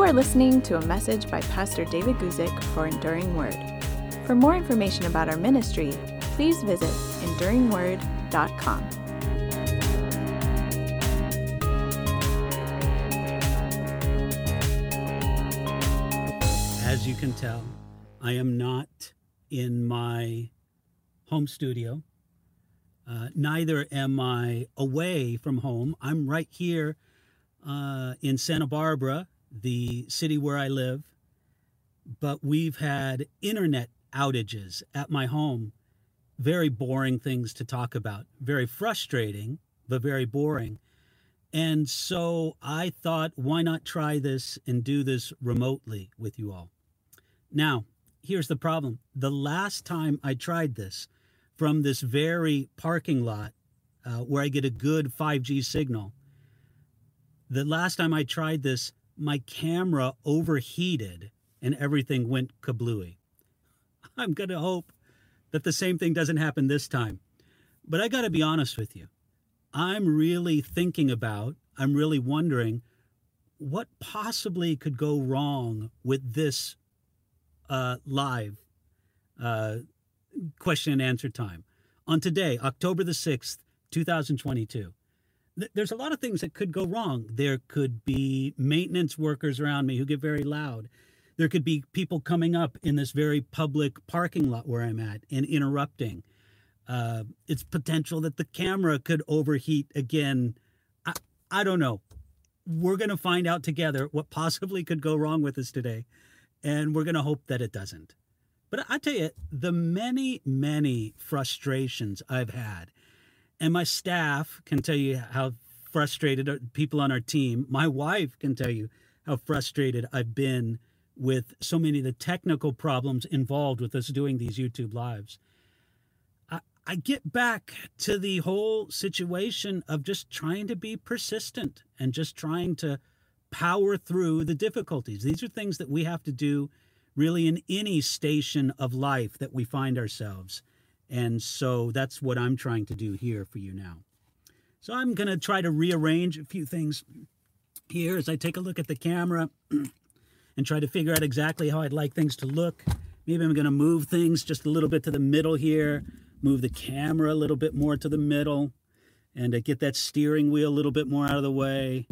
You are listening to a message by Pastor David Guzik for Enduring Word. For more information about our ministry, please visit enduringword.com. As you can tell, I am not in my home studio. Uh, neither am I away from home. I'm right here uh, in Santa Barbara, the city where I live. But we've had internet outages at my home. Very boring things to talk about. Very frustrating, but very boring. And so I thought, why not try this and do this remotely with you all? Now, here's the problem. The last time I tried this from this very parking lot uh, where I get a good 5G signal, the last time I tried this, my camera overheated and everything went kablooey. I'm going to hope that the same thing doesn't happen this time. But I got to be honest with you. I'm really thinking about, I'm really wondering what possibly could go wrong with this uh, live uh, question and answer time on today, October the 6th, 2022. There's a lot of things that could go wrong. There could be maintenance workers around me who get very loud. There could be people coming up in this very public parking lot where I'm at and interrupting. Uh, it's potential that the camera could overheat again. I, I don't know. We're going to find out together what possibly could go wrong with us today and we're going to hope that it doesn't. But I tell you, the many, many frustrations I've had, and my staff can tell you how frustrated people on our team, my wife can tell you how frustrated I've been with so many of the technical problems involved with us doing these YouTube lives. I, I get back to the whole situation of just trying to be persistent and just trying to power through the difficulties. These are things that we have to do really in any station of life that we find ourselves. And so that's what I'm trying to do here for you now. So I'm going to try to rearrange a few things here as I take a look at the camera and try to figure out exactly how I'd like things to look. Maybe I'm going to move things just a little bit to the middle here, move the camera a little bit more to the middle, and get that steering wheel a little bit more out of the way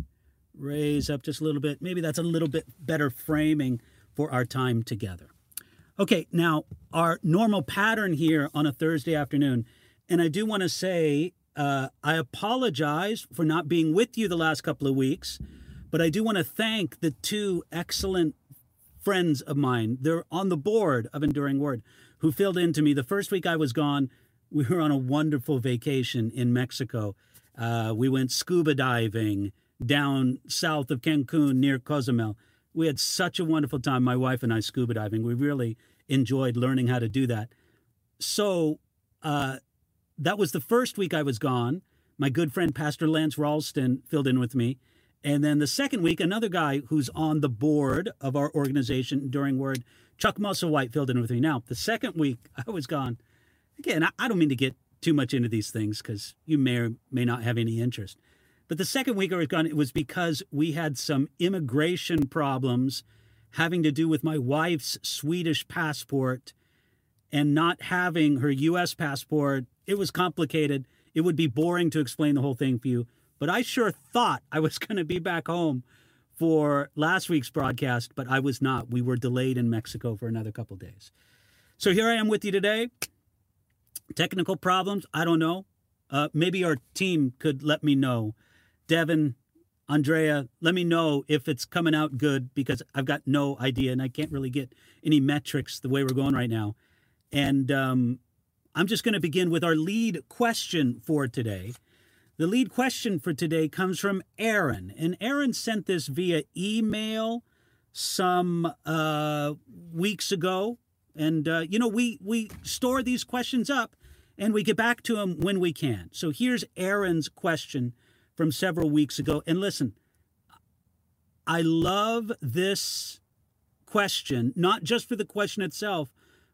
raise up just a little bit. Maybe that's a little bit better framing for our time together. Okay, now our normal pattern here on a Thursday afternoon, and I do want to say uh, I apologize for not being with you the last couple of weeks, but I do want to thank the two excellent friends of mine. They're on the board of Enduring Word who filled in to me. The first week I was gone, we were on a wonderful vacation in Mexico. Uh, we went scuba diving down south of Cancun near Cozumel. We had such a wonderful time, my wife and I, scuba diving. We really enjoyed learning how to do that. So uh, that was the first week I was gone. My good friend, Pastor Lance Ralston, filled in with me. And then the second week, another guy who's on the board of our organization, Enduring Word, Chuck Musselwhite, filled in with me. Now, the second week I was gone, again, I don't mean to get too much into these things because you may or may not have any interest. But the second week I was gone, it was because we had some immigration problems having to do with my wife's Swedish passport and not having her US passport. It was complicated. It would be boring to explain the whole thing for you. But I sure thought I was going to be back home for last week's broadcast, but I was not. We were delayed in Mexico for another couple days. So here I am with you today. Technical problems, I don't know. Uh, maybe our team could let me know Devin, Andrea, let me know if it's coming out good because I've got no idea and I can't really get any metrics the way we're going right now. And um, I'm just going to begin with our lead question for today. The lead question for today comes from Aaron, and Aaron sent this via email some uh, weeks ago. And uh, you know, we we store these questions up, and we get back to them when we can. So here's Aaron's question from several weeks ago. And listen, I love this question, not just for the question itself,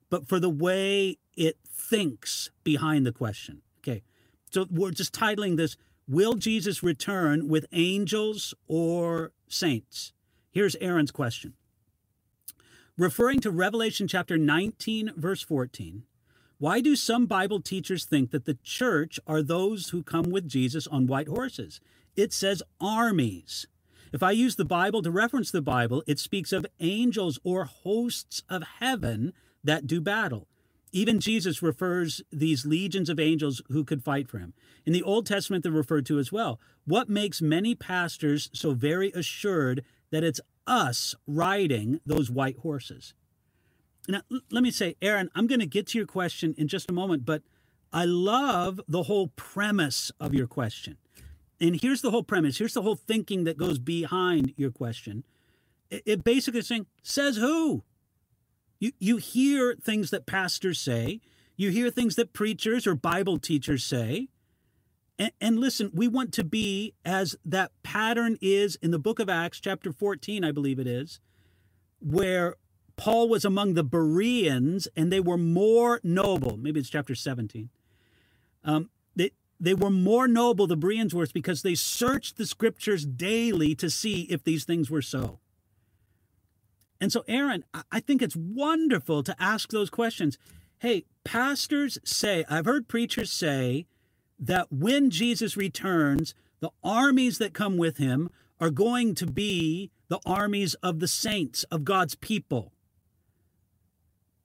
but for the way it thinks behind the question. Okay. So we're just titling this Will Jesus return with angels or saints? Here's Aaron's question. Referring to Revelation chapter 19, verse 14, why do some Bible teachers think that the church are those who come with Jesus on white horses? It says armies. If I use the Bible to reference the Bible, it speaks of angels or hosts of heaven that do battle. Even Jesus refers these legions of angels who could fight for him. In the Old Testament, they're referred to as well. What makes many pastors so very assured that it's us riding those white horses? Now, let me say, Aaron, I'm going to get to your question in just a moment, but I love the whole premise of your question. And here's the whole premise. Here's the whole thinking that goes behind your question. It basically is saying, says who? You, you hear things that pastors say, you hear things that preachers or Bible teachers say. And, and, listen, we want to be as that pattern is in the book of Acts, chapter 14, I believe it is, where Paul was among the Bereans and they were more noble. Maybe it's chapter 17. Um, they, they were more noble, the Bereans were, because they searched the scriptures daily to see if these things were so. And so, Aaron, I think it's wonderful to ask those questions. Hey, pastors say, I've heard preachers say that when Jesus returns, the armies that come with him are going to be the armies of the saints, of God's people.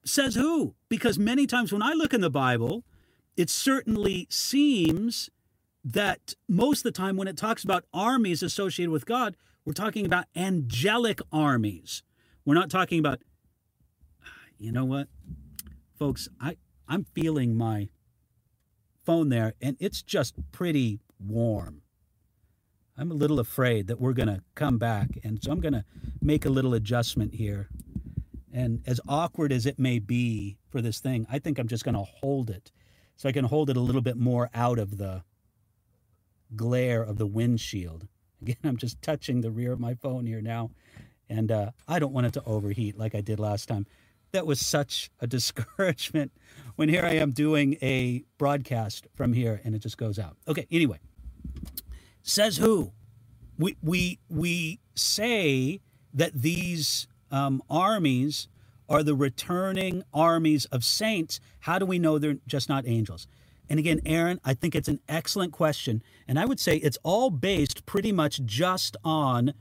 Says who? Because many times when I look in the Bible, it certainly seems that most of the time when it talks about armies associated with God, we're talking about angelic armies we're not talking about, you know what, folks, I, I'm feeling my phone there and it's just pretty warm. I'm a little afraid that we're going to come back. And so I'm going to make a little adjustment here. And as awkward as it may be for this thing, I think I'm just going to hold it so I can hold it a little bit more out of the glare of the windshield. Again, I'm just touching the rear of my phone here now and uh, I don't want it to overheat like I did last time. That was such a discouragement when here I am doing a broadcast from here and it just goes out. Okay, anyway. Says who? We we we say that these um, armies are the returning armies of saints. How do we know they're just not angels? And again, Aaron, I think it's an excellent question. And I would say it's all based pretty much just on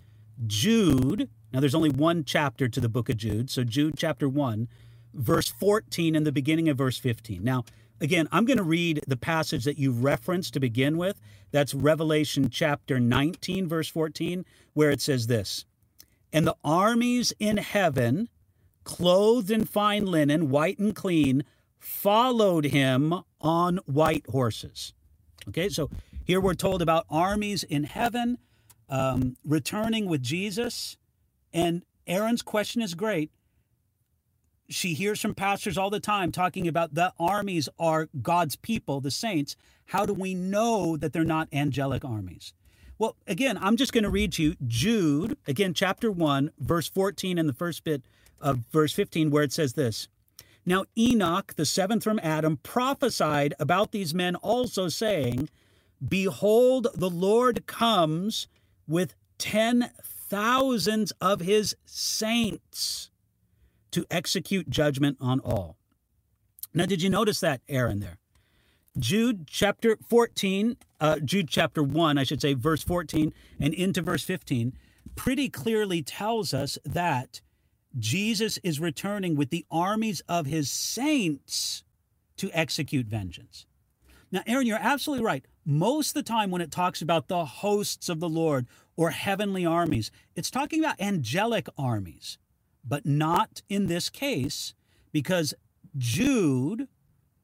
Jude now, there's only one chapter to the book of Jude. So, Jude chapter 1, verse 14, and the beginning of verse 15. Now, again, I'm going to read the passage that you referenced to begin with. That's Revelation chapter 19, verse 14, where it says this And the armies in heaven, clothed in fine linen, white and clean, followed him on white horses. Okay, so here we're told about armies in heaven um, returning with Jesus and Aaron's question is great. She hears from pastors all the time talking about the armies are God's people, the saints. How do we know that they're not angelic armies? Well, again, I'm just going to read to you Jude, again, chapter 1, verse 14, and the first bit of verse 15, where it says this Now Enoch, the seventh from Adam, prophesied about these men also, saying, Behold, the Lord comes with ten thousands of his saints to execute judgment on all. Now, did you notice that, Aaron, there? Jude chapter 14, uh, Jude chapter 1, I should say, verse 14 and into verse 15, pretty clearly tells us that Jesus is returning with the armies of his saints to execute vengeance. Now, Aaron, you're absolutely right. Most of the time, when it talks about the hosts of the Lord or heavenly armies. It's talking about angelic armies, but not in this case because Jude,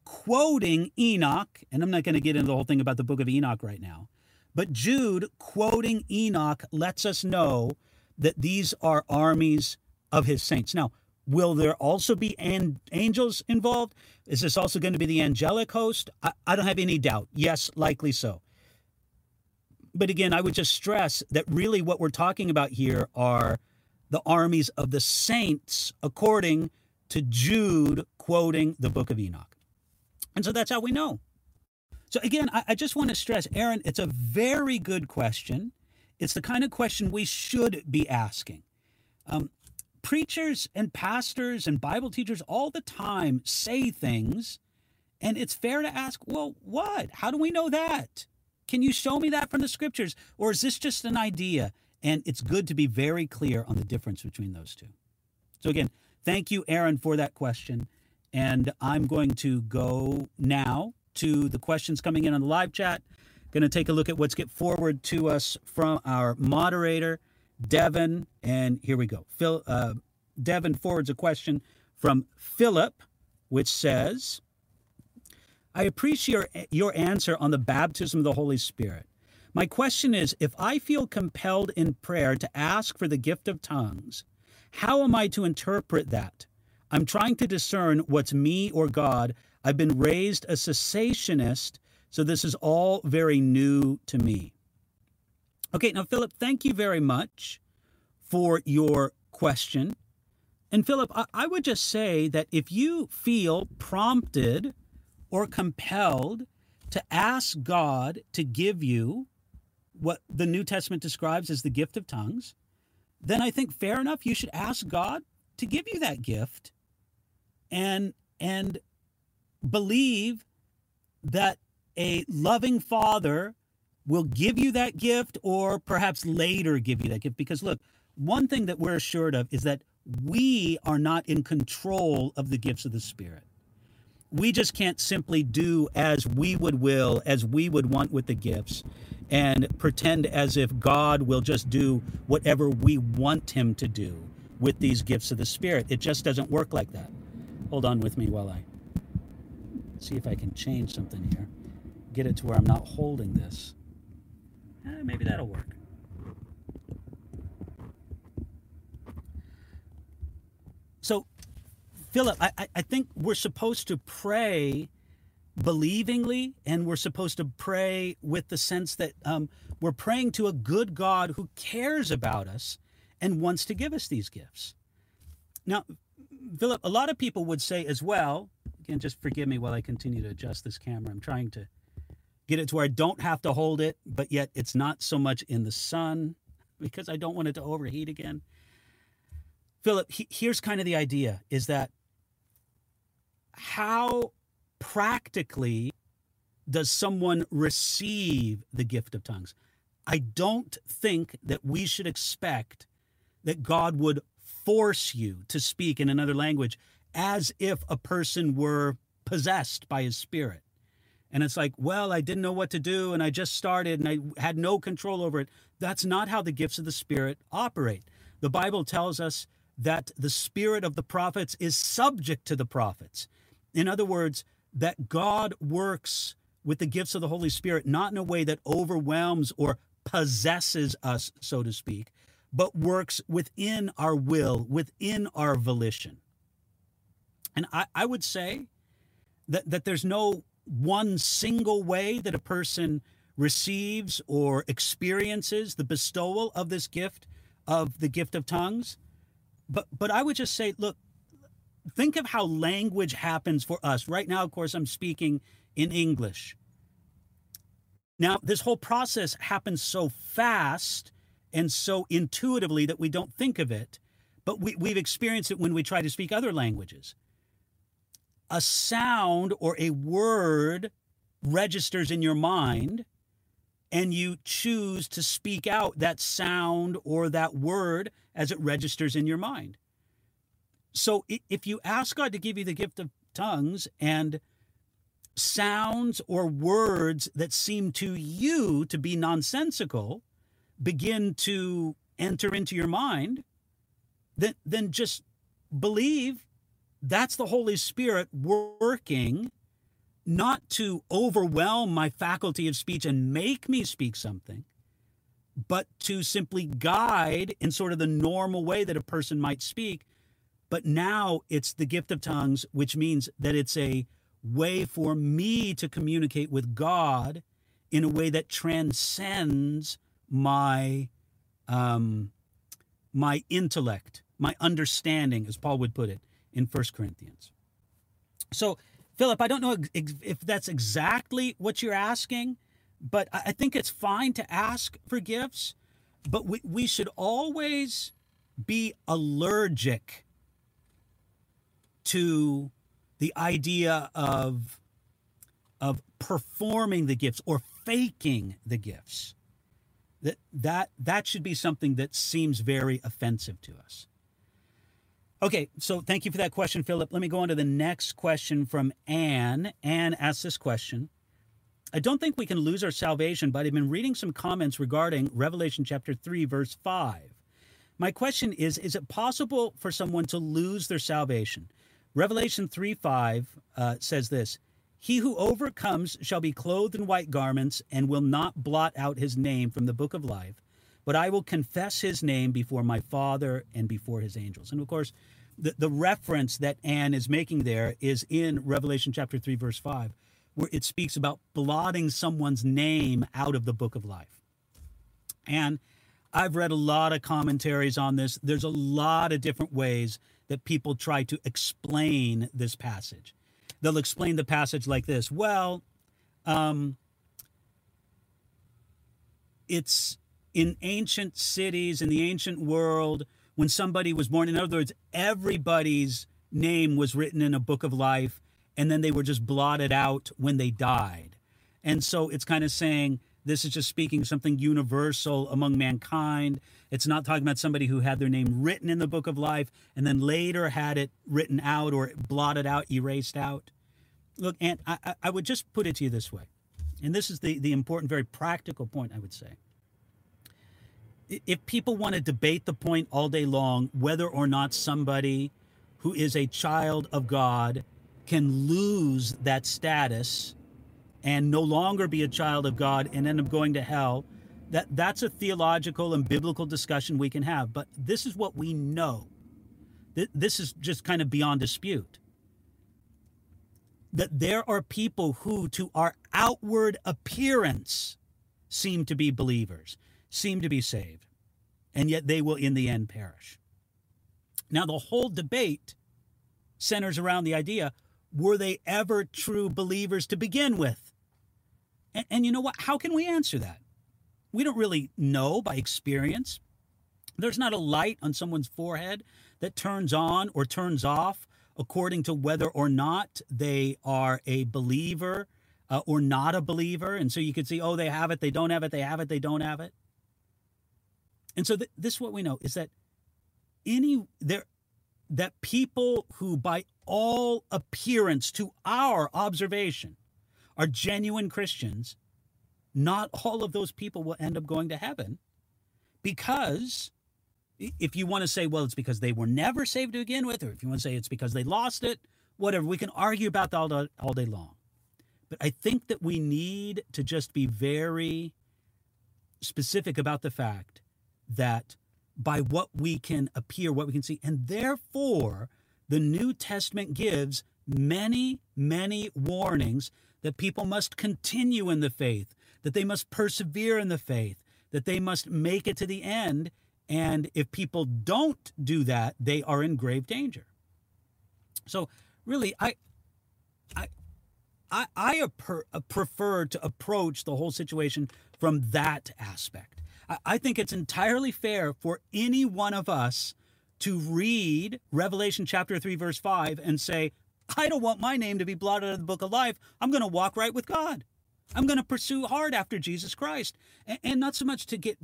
quoting Enoch, and I'm not going to get into the whole thing about the book of Enoch right now, but Jude, quoting Enoch, lets us know that these are armies of his saints. Now, will there also be an- angels involved? Is this also going to be the angelic host? I, I don't have any doubt. Yes, likely so but again, I would just stress that really what we're talking about here are the armies of the saints, according to Jude quoting the book of Enoch. And so that's how we know. So again, I, I just want to stress, Aaron, it's a very good question. It's the kind of question we should be asking. Um, preachers and pastors and Bible teachers all the time say things, and it's fair to ask, well, what? How do we know that? Can you show me that from the scriptures? Or is this just an idea? And it's good to be very clear on the difference between those two. So, again, thank you, Aaron, for that question. And I'm going to go now to the questions coming in on the live chat. Going to take a look at what's get forward to us from our moderator, Devin. And here we go. Phil, uh, Devin forwards a question from Philip, which says, I appreciate your, your answer on the baptism of the Holy Spirit. My question is if I feel compelled in prayer to ask for the gift of tongues, how am I to interpret that? I'm trying to discern what's me or God. I've been raised a cessationist, so this is all very new to me. Okay, now, Philip, thank you very much for your question. And, Philip, I, I would just say that if you feel prompted or compelled to ask God to give you what the New Testament describes as the gift of tongues, then I think fair enough you should ask God to give you that gift and and believe that a loving father will give you that gift or perhaps later give you that gift because look one thing that we're assured of is that we are not in control of the gifts of the spirit we just can't simply do as we would will as we would want with the gifts and pretend as if God will just do whatever we want him to do with these gifts of the Spirit. It just doesn't work like that. Hold on with me while I see if I can change something here. Get it to where I'm not holding this. Eh, maybe that'll work. So, Philip, I, I think we're supposed to pray believingly and we're supposed to pray with the sense that um, we're praying to a good God who cares about us and wants to give us these gifts. Now, Philip, a lot of people would say as well, again, just forgive me while I continue to adjust this camera. I'm trying to get it to where I don't have to hold it, but yet it's not so much in the sun because I don't want it to overheat again. Philip, he, here's kind of the idea is that how practically does someone receive the gift of tongues? I don't think that we should expect that God would force you to speak in another language as if a person were possessed by his spirit. And it's like, well, I didn't know what to do and I just started and I had no control over it. That's not how the gifts of the Spirit operate. The Bible tells us that the spirit of the prophets is subject to the prophets. In other words, that God works with the gifts of the Holy Spirit, not in a way that overwhelms or possesses us, so to speak, but works within our will, within our volition. And I, I would say that, that there's no one single way that a person receives or experiences the bestowal of this gift of the gift of tongues. But but I would just say, look, think of how language happens for us. Right now, of course, I'm speaking in English. Now, this whole process happens so fast and so intuitively that we don't think of it, but we, we've experienced it when we try to speak other languages. A sound or a word registers in your mind, and you choose to speak out that sound or that word as it registers in your mind. So if you ask God to give you the gift of tongues and sounds or words that seem to you to be nonsensical begin to enter into your mind, then, then just believe that's the Holy Spirit working not to overwhelm my faculty of speech and make me speak something, but to simply guide in sort of the normal way that a person might speak. But now it's the gift of tongues, which means that it's a way for me to communicate with God in a way that transcends my um, my intellect, my understanding, as Paul would put it in First Corinthians. So, Philip, I don't know if that's exactly what you're asking, but I think it's fine to ask for gifts, but we, we should always be allergic to the idea of of performing the gifts or faking the gifts that that that should be something that seems very offensive to us. Okay so thank you for that question philip. Let me go on to the next question from anne anne asks this question. I don't think we can lose our salvation but i've been reading some comments regarding revelation chapter 3 verse 5 my question is Is it possible for someone to lose their salvation? Revelation 3 5 uh, says this He who overcomes shall be clothed in white garments and will not blot out his name from the book of life, but I will confess his name before my Father and before his angels. And of course, the, the reference that Anne is making there is in Revelation chapter 3, verse 5, where it speaks about blotting someone's name out of the book of life. And I've read a lot of commentaries on this. There's a lot of different ways that people try to explain this passage. They'll explain the passage like this Well, um, it's in ancient cities, in the ancient world, when somebody was born. In other words, everybody's name was written in a book of life, and then they were just blotted out when they died. And so it's kind of saying, this is just speaking something universal among mankind. It's not talking about somebody who had their name written in the book of life and then later had it written out or blotted out, erased out. Look, and I, I would just put it to you this way, and this is the, the important, very practical point I would say. If people want to debate the point all day long, whether or not somebody who is a child of God can lose that status and no longer be a child of God and end up going to hell, that that's a theological and biblical discussion we can have. But this is what we know. This is just kind of beyond dispute. That there are people who, to our outward appearance, seem to be believers, seem to be saved, and yet they will in the end perish. Now, the whole debate centers around the idea were they ever true believers to begin with? And, and you know what? How can we answer that? We don't really know by experience. There's not a light on someone's forehead that turns on or turns off according to whether or not they are a believer uh, or not a believer. And so you could see, oh, they have it, they don't have it, they have it, they don't have it. And so th- this is what we know is that any there that people who by all appearance to our observation are genuine Christians, not all of those people will end up going to heaven because if you want to say, well, it's because they were never saved to begin with, or if you want to say it's because they lost it, whatever, we can argue about that all day, all day long. But I think that we need to just be very specific about the fact that by what we can appear, what we can see, and therefore the New Testament gives many, many warnings that people must continue in the faith, that they must persevere in the faith, that they must make it to the end. And if people don't do that, they are in grave danger. So, really, I, I, I, I prefer to approach the whole situation from that aspect. I, I think it's entirely fair for any one of us to read Revelation chapter 3, verse 5, and say, I don't want my name to be blotted out of the book of life. I'm going to walk right with God. I'm going to pursue hard after Jesus Christ. And, not so much to get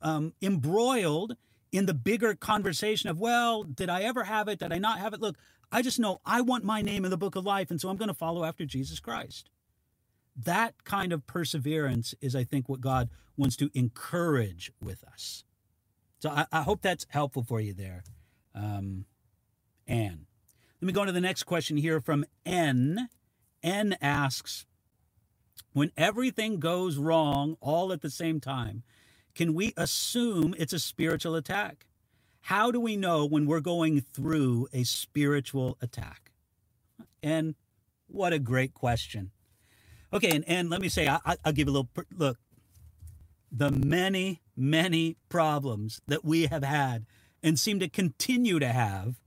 um, embroiled in the bigger conversation of, well, did I ever have it? Did I not have it? Look, I just know I want my name in the book of life. And so I'm going to follow after Jesus Christ. That kind of perseverance is, I think, what God wants to encourage with us. So I, I hope that's helpful for you there, um, Anne. Let me go on to the next question here from N. N asks When everything goes wrong all at the same time, can we assume it's a spiritual attack? How do we know when we're going through a spiritual attack? And what a great question. Okay, and, and let me say, I, will give a little look. The many, many problems that we have had and seem to continue to have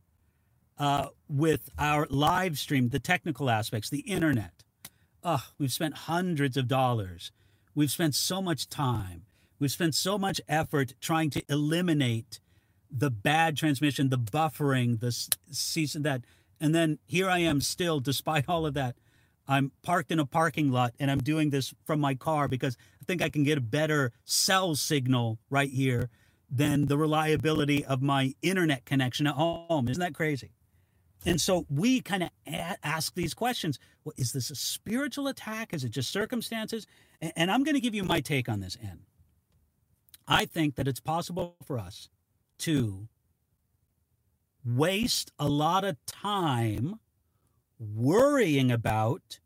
uh, with our live stream, the technical aspects, the internet. Oh, we've spent hundreds of dollars. We've spent so much time. We've spent so much effort trying to eliminate the bad transmission, the buffering, the season that. And then here I am still, despite all of that. I'm parked in a parking lot and I'm doing this from my car because I think I can get a better cell signal right here than the reliability of my internet connection at home. Isn't that crazy? And so we kind of ask these questions. Well, is this a spiritual attack? Is it just circumstances? And I'm going to give you my take on this, N. I think that it's possible for us to waste a lot of time worrying about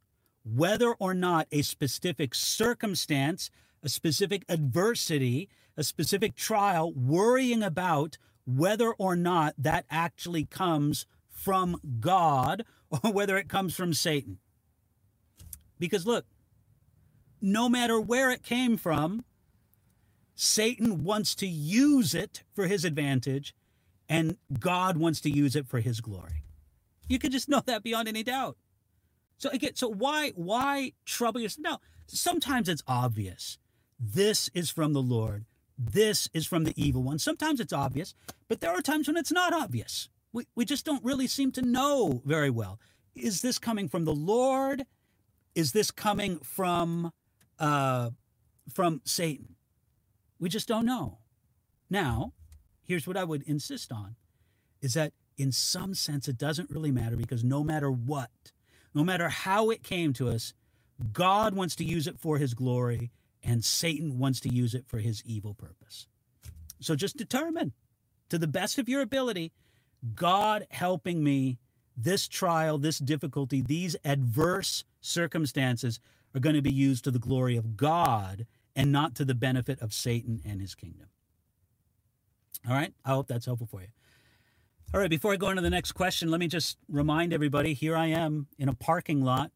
whether or not a specific circumstance, a specific adversity, a specific trial, worrying about whether or not that actually comes from God or whether it comes from Satan. Because look, no matter where it came from, Satan wants to use it for his advantage, and God wants to use it for his glory. You can just know that beyond any doubt. So again, so why why trouble yourself? No, sometimes it's obvious. This is from the Lord. This is from the evil one. Sometimes it's obvious, but there are times when it's not obvious. We, we just don't really seem to know very well. Is this coming from the Lord? Is this coming from uh, from Satan? We just don't know. Now, here's what I would insist on is that in some sense it doesn't really matter because no matter what, no matter how it came to us, God wants to use it for his glory and Satan wants to use it for his evil purpose. So just determine to the best of your ability, God helping me, this trial, this difficulty, these adverse circumstances are going to be used to the glory of God and not to the benefit of Satan and his kingdom. All right, I hope that's helpful for you. All right, before I go into the next question, let me just remind everybody here I am in a parking lot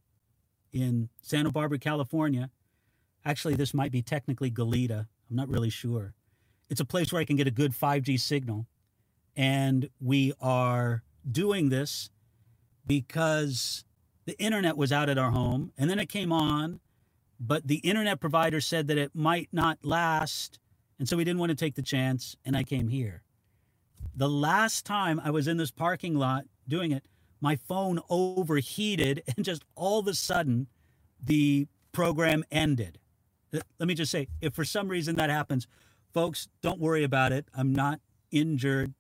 in Santa Barbara, California. Actually, this might be technically Goleta. I'm not really sure. It's a place where I can get a good 5G signal. And we are doing this because the internet was out at our home and then it came on but the internet provider said that it might not last. And so we didn't want to take the chance. And I came here. The last time I was in this parking lot doing it, my phone overheated and just all of a sudden the program ended. Let me just say if for some reason that happens, folks, don't worry about it. I'm not injured.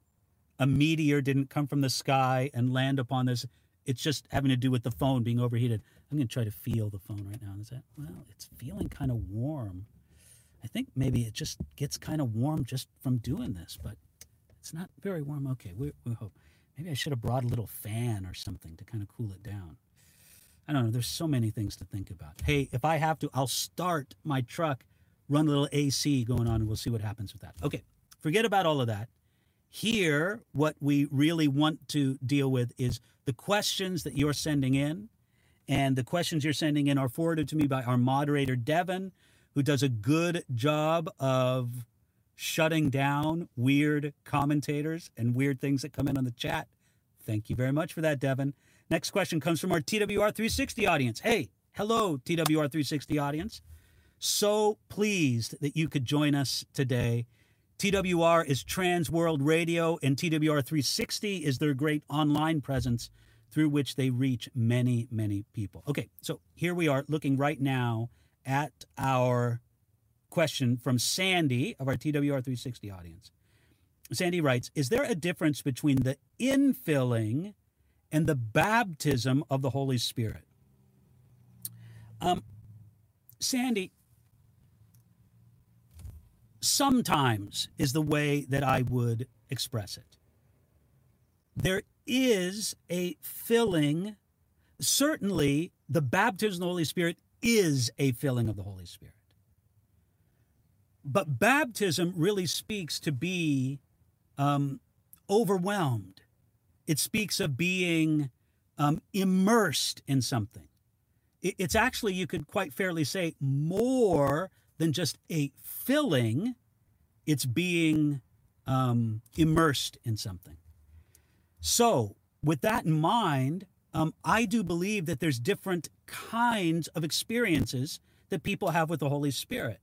A meteor didn't come from the sky and land upon this. It's just having to do with the phone being overheated. I'm going to try to feel the phone right now. Is that, well, it's feeling kind of warm. I think maybe it just gets kind of warm just from doing this, but it's not very warm. Okay, we, we hope. Maybe I should have brought a little fan or something to kind of cool it down. I don't know. There's so many things to think about. Hey, if I have to, I'll start my truck, run a little AC going on, and we'll see what happens with that. Okay, forget about all of that. Here, what we really want to deal with is the questions that you're sending in. And the questions you're sending in are forwarded to me by our moderator, Devin, who does a good job of shutting down weird commentators and weird things that come in on the chat. Thank you very much for that, Devin. Next question comes from our TWR 360 audience. Hey, hello, TWR 360 audience. So pleased that you could join us today. TWR is Trans World Radio, and TWR 360 is their great online presence through which they reach many, many people. Okay, so here we are looking right now at our question from Sandy of our TWR 360 audience. Sandy writes Is there a difference between the infilling and the baptism of the Holy Spirit? Um, Sandy, sometimes is the way that I would express it. There is a filling. Certainly, the baptism of the Holy Spirit is a filling of the Holy Spirit. But baptism really speaks to be um, overwhelmed. It speaks of being um, immersed in something. It's actually, you could quite fairly say, more than just a filling, it's being um, immersed in something. So, with that in mind, um, I do believe that there's different kinds of experiences that people have with the Holy Spirit.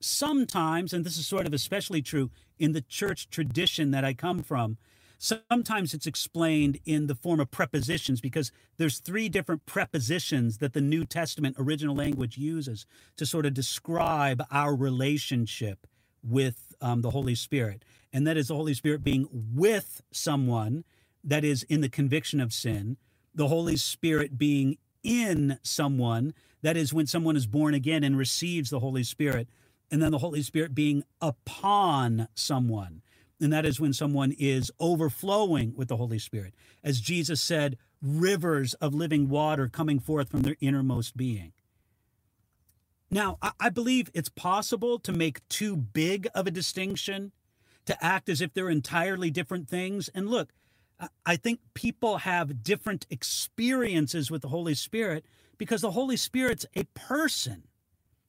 sometimes, and this is sort of especially true in the church tradition that I come from, sometimes it's explained in the form of prepositions because there's three different prepositions that the New Testament original language uses to sort of describe our relationship with um, the Holy Spirit. And that is the Holy Spirit being with someone that is in the conviction of sin, the Holy Spirit being in someone, that is when someone is born again and receives the Holy Spirit, and then the Holy Spirit being upon someone. And that is when someone is overflowing with the Holy Spirit. As Jesus said, rivers of living water coming forth from their innermost being. Now, I believe it's possible to make too big of a distinction, to act as if they're entirely different things. And look, I think people have different experiences with the Holy Spirit because the Holy Spirit's a person.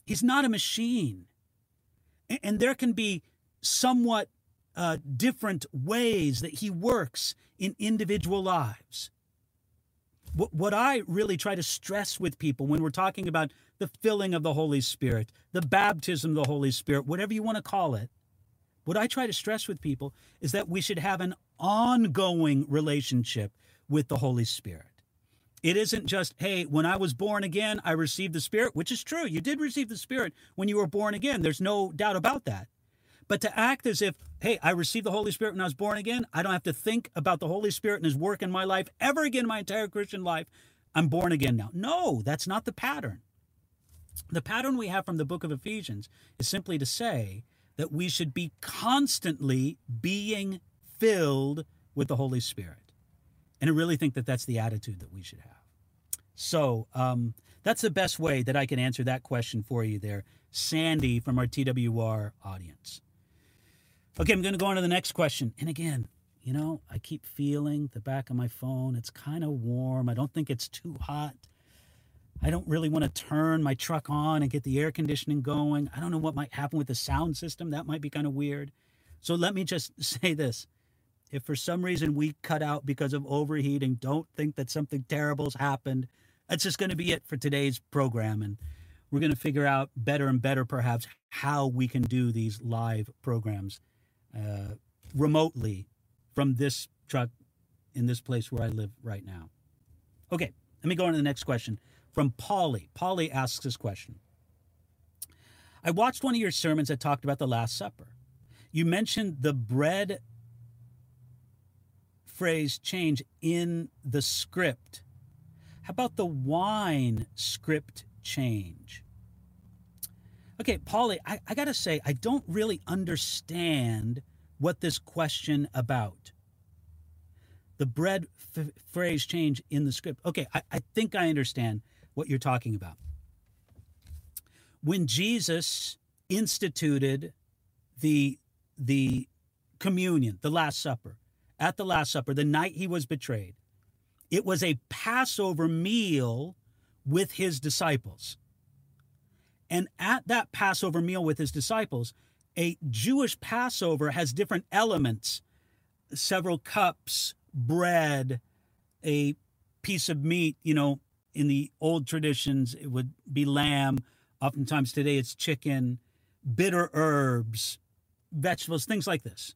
He's not a machine. And there can be somewhat uh, different ways that he works in individual lives. What, what I really try to stress with people when we're talking about the filling of the Holy Spirit, the baptism of the Holy Spirit, whatever you want to call it, what I try to stress with people is that we should have an ongoing relationship with the Holy Spirit. It isn't just, hey, when I was born again, I received the Spirit, which is true. You did receive the Spirit when you were born again. There's no doubt about that. But to act as if, hey, I received the Holy Spirit when I was born again, I don't have to think about the Holy Spirit and His work in my life ever again in my entire Christian life. I'm born again now. No, that's not the pattern. The pattern we have from the book of Ephesians is simply to say that we should be constantly being filled with the Holy Spirit. And I really think that that's the attitude that we should have. So um, that's the best way that I can answer that question for you there, Sandy from our TWR audience. Okay, I'm going to go on to the next question. And again, you know, I keep feeling the back of my phone. It's kind of warm. I don't think it's too hot. I don't really want to turn my truck on and get the air conditioning going. I don't know what might happen with the sound system. That might be kind of weird. So let me just say this if for some reason we cut out because of overheating, don't think that something terrible's happened. That's just going to be it for today's program. And we're going to figure out better and better, perhaps, how we can do these live programs uh, remotely from this truck in this place where I live right now. Okay, let me go on to the next question from Polly. Polly asks this question I watched one of your sermons that talked about the Last Supper. You mentioned the bread phrase change in the script. How about the wine script change? Okay, Polly, I, I got to say, I don't really understand what this question about. The bread f- phrase change in the script. Okay, I, I think I understand what you're talking about. When Jesus instituted the, the communion, the Last Supper, at the Last Supper, the night he was betrayed, it was a Passover meal with his disciples. And at that Passover meal with his disciples, a Jewish Passover has different elements several cups, bread, a piece of meat. You know, in the old traditions, it would be lamb. Oftentimes today, it's chicken, bitter herbs, vegetables, things like this.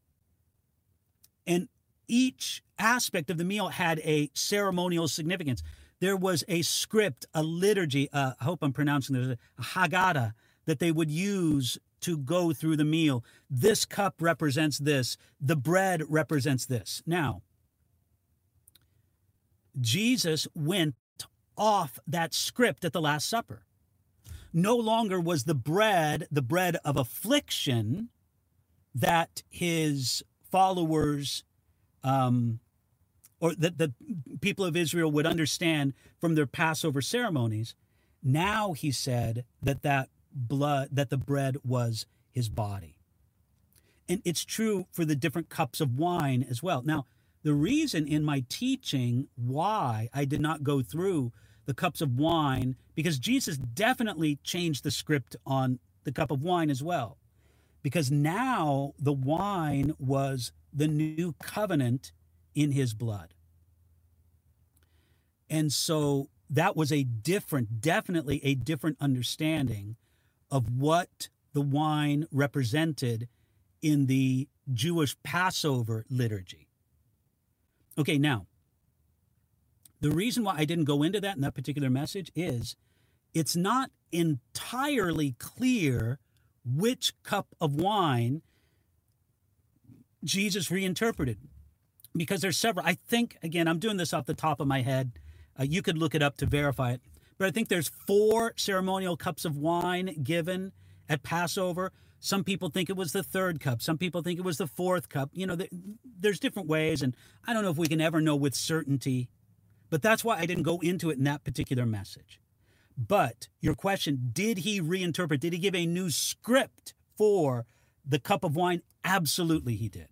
And each aspect of the meal had a ceremonial significance. There was a script, a liturgy, uh, I hope I'm pronouncing this, a Haggadah that they would use to go through the meal. This cup represents this, the bread represents this. Now, Jesus went off that script at the Last Supper. No longer was the bread the bread of affliction that his followers um, or that the people of Israel would understand from their Passover ceremonies. Now he said that that blood, that the bread was his body. And it's true for the different cups of wine as well. Now, the reason in my teaching why I did not go through the cups of wine, because Jesus definitely changed the script on the cup of wine as well. Because now the wine was the new covenant in his blood. And so that was a different, definitely a different understanding of what the wine represented in the Jewish Passover liturgy. Okay, now, the reason why I didn't go into that in that particular message is it's not entirely clear which cup of wine Jesus reinterpreted because there's several. I think, again, I'm doing this off the top of my head. Uh, you could look it up to verify it. But I think there's four ceremonial cups of wine given at Passover. Some people think it was the third cup. Some people think it was the fourth cup. You know, there's different ways. And I don't know if we can ever know with certainty. But that's why I didn't go into it in that particular message. But your question did he reinterpret? Did he give a new script for the cup of wine? Absolutely, he did.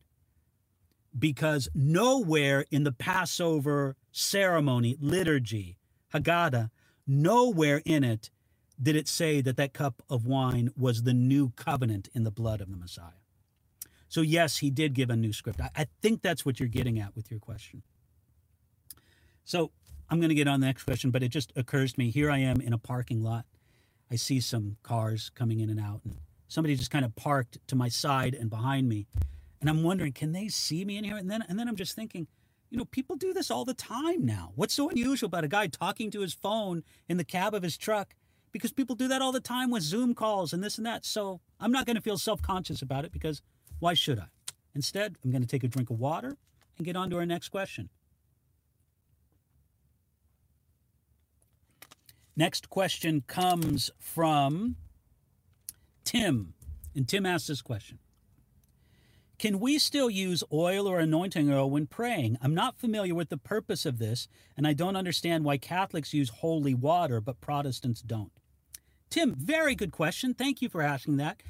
Because nowhere in the Passover ceremony, liturgy, Haggadah, nowhere in it did it say that that cup of wine was the new covenant in the blood of the Messiah. So, yes, he did give a new script. I, I think that's what you're getting at with your question. So, I'm going to get on the next question, but it just occurs to me here I am in a parking lot. I see some cars coming in and out, and somebody just kind of parked to my side and behind me. And I'm wondering, can they see me in here? And then, and then I'm just thinking, you know, people do this all the time now. What's so unusual about a guy talking to his phone in the cab of his truck? Because people do that all the time with Zoom calls and this and that. So I'm not going to feel self conscious about it because why should I? Instead, I'm going to take a drink of water and get on to our next question. Next question comes from Tim. And Tim asked this question Can we still use oil or anointing oil when praying? I'm not familiar with the purpose of this, and I don't understand why Catholics use holy water, but Protestants don't. Tim, very good question. Thank you for asking that.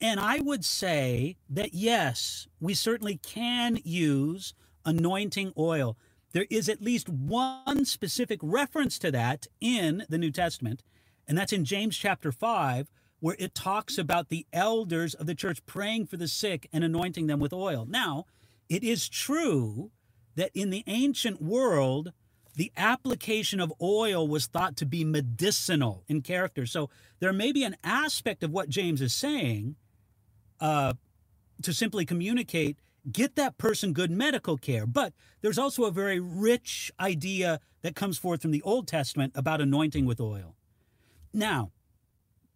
And I would say that yes, we certainly can use anointing oil. There is at least one specific reference to that in the New Testament, and that's in James chapter 5, where it talks about the elders of the church praying for the sick and anointing them with oil. Now, it is true that in the ancient world, the application of oil was thought to be medicinal in character. So there may be an aspect of what James is saying uh, to simply communicate get that person good medical care. But there's also a very rich idea that comes forth from the Old Testament about anointing with oil. Now,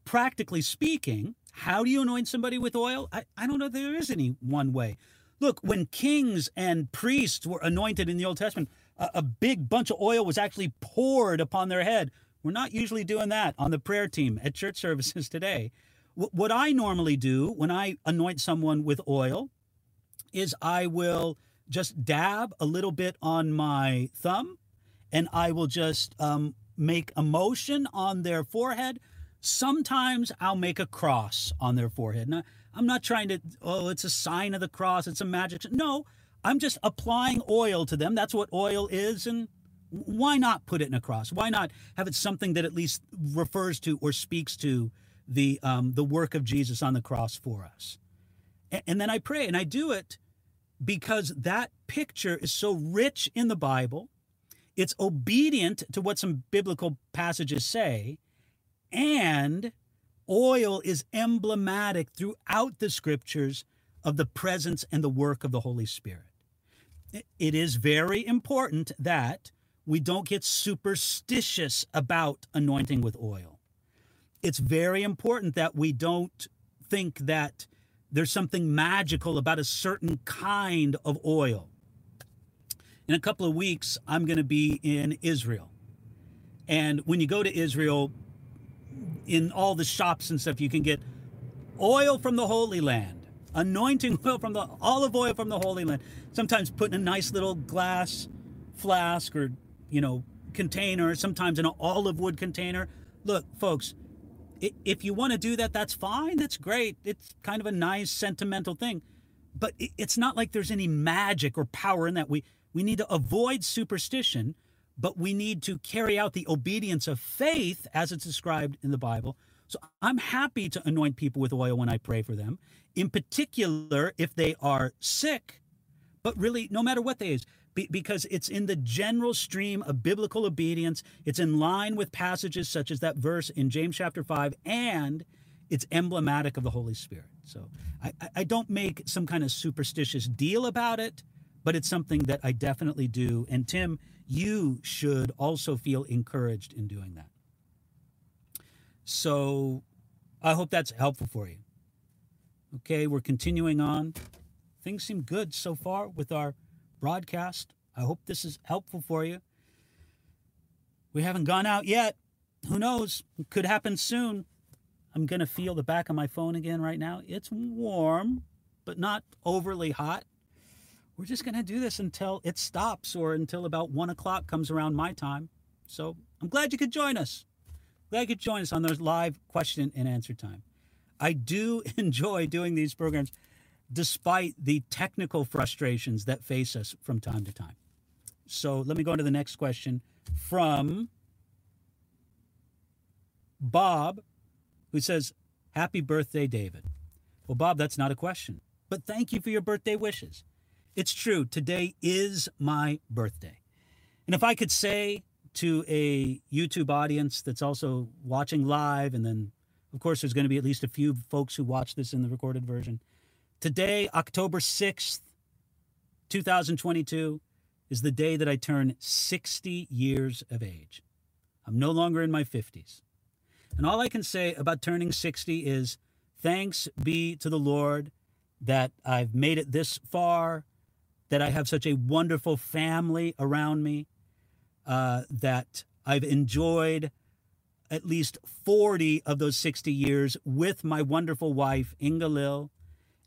practically speaking, how do you anoint somebody with oil? I, I don't know there is any one way. Look, when kings and priests were anointed in the Old Testament, a, a big bunch of oil was actually poured upon their head. We're not usually doing that on the prayer team at church services today. What I normally do when I anoint someone with oil is I will just dab a little bit on my thumb and I will just um, make a motion on their forehead. Sometimes I'll make a cross on their forehead. Now, I'm not trying to, oh, it's a sign of the cross, it's a magic. No, I'm just applying oil to them. That's what oil is. And why not put it in a cross? Why not have it something that at least refers to or speaks to the, um, the work of Jesus on the cross for us? And, and then I pray and I do it because that picture is so rich in the Bible. It's obedient to what some biblical passages say. And oil is emblematic throughout the scriptures of the presence and the work of the Holy Spirit. It is very important that we don't get superstitious about anointing with oil. It's very important that we don't think that there's something magical about a certain kind of oil. In a couple of weeks, I'm going to be in Israel. And when you go to Israel, in all the shops and stuff, you can get oil from the Holy Land, anointing oil from the olive oil from the Holy Land. Sometimes put in a nice little glass flask or, you know, container, sometimes in an olive wood container. Look, folks, if you want to do that, that's fine. That's great. It's kind of a nice sentimental thing. But it's not like there's any magic or power in that. We, we need to avoid superstition, but we need to carry out the obedience of faith as it's described in the Bible. So I'm happy to anoint people with oil when I pray for them, in particular if they are sick, but really, no matter what they is because it's in the general stream of biblical obedience. It's in line with passages such as that verse in James chapter 5, and it's emblematic of the Holy Spirit. So I, I don't make some kind of superstitious deal about it, but it's something that I definitely do. And Tim, you should also feel encouraged in doing that. So I hope that's helpful for you. Okay, we're continuing on. Things seem good so far with our broadcast. I hope this is helpful for you. We haven't gone out yet. Who knows? It could happen soon. I'm going to feel the back of my phone again right now. It's warm, but not overly hot. We're just going to do this until it stops or until about one o'clock comes around my time. So I'm glad you could join us. Glad you could join us on those live question and answer time. I do enjoy doing these programs despite the technical frustrations that face us from time to time. So let me go to the next question from Bob, who says, Happy birthday, David. Well, Bob, that's not a question, but thank you for your birthday wishes. It's true, today is my birthday. And if I could say to a YouTube audience that's also watching live, and then, of course, there's going to be at least a few folks who watch this in the recorded version. Today, October 6th, 2022, is the day that I turn 60 years of age. I'm no longer in my 50s. And all I can say about turning 60 is thanks be to the Lord that I've made it this far, that I have such a wonderful family around me, uh, that I've enjoyed at least 40 of those 60 years with my wonderful wife, Inga-Lill,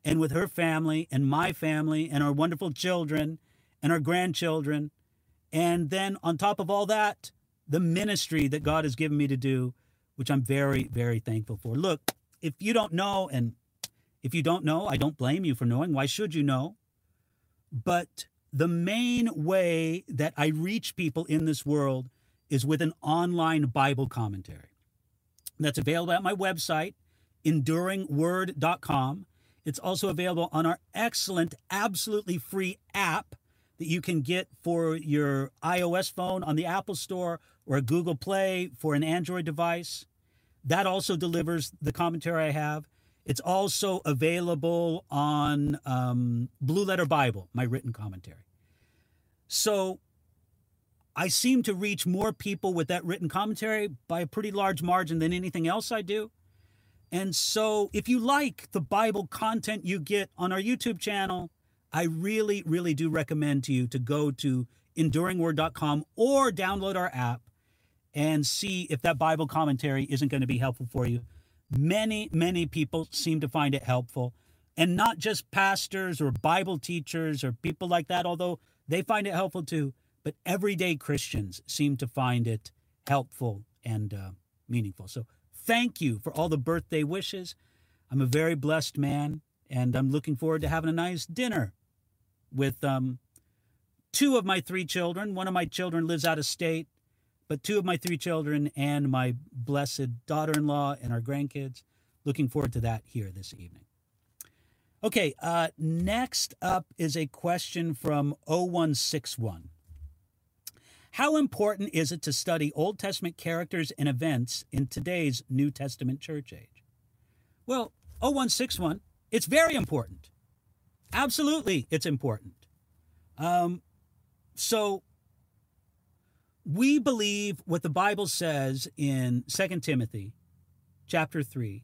and with her family and my family and our wonderful children and our grandchildren. And then on top of all that, the ministry that God has given me to do, which I'm very, very thankful for. Look, if you don't know, and if you don't know, I don't blame you for knowing. Why should you know? But the main way that I reach people in this world is with an online Bible commentary. That's available at my website, enduringword.com. It's also available on our excellent, absolutely free app that you can get for your iOS phone on the Apple Store or Google Play for an Android device. That also delivers the commentary I have. It's also available on um, Blue Letter Bible, my written commentary. So I seem to reach more people with that written commentary by a pretty large margin than anything else I do. And so if you like the Bible content you get on our YouTube channel, I really, really do recommend to you to go to enduringword.com or download our app and see if that Bible commentary isn't going to be helpful for you. Many, many people seem to find it helpful. And not just pastors or Bible teachers or people like that, although they find it helpful too, but everyday Christians seem to find it helpful and uh, meaningful. So thank you for all the birthday wishes. I'm a very blessed man, and I'm looking forward to having a nice dinner with um, two of my three children. One of my children lives out of state, but two of my three children and my blessed daughter in law and our grandkids. Looking forward to that here this evening. Okay, uh, next up is a question from 0161. How important is it to study Old Testament characters and events in today's New Testament church age? Well, 0161, it's very important. Absolutely, it's important. Um, so we believe what the Bible says in 2 Timothy chapter 3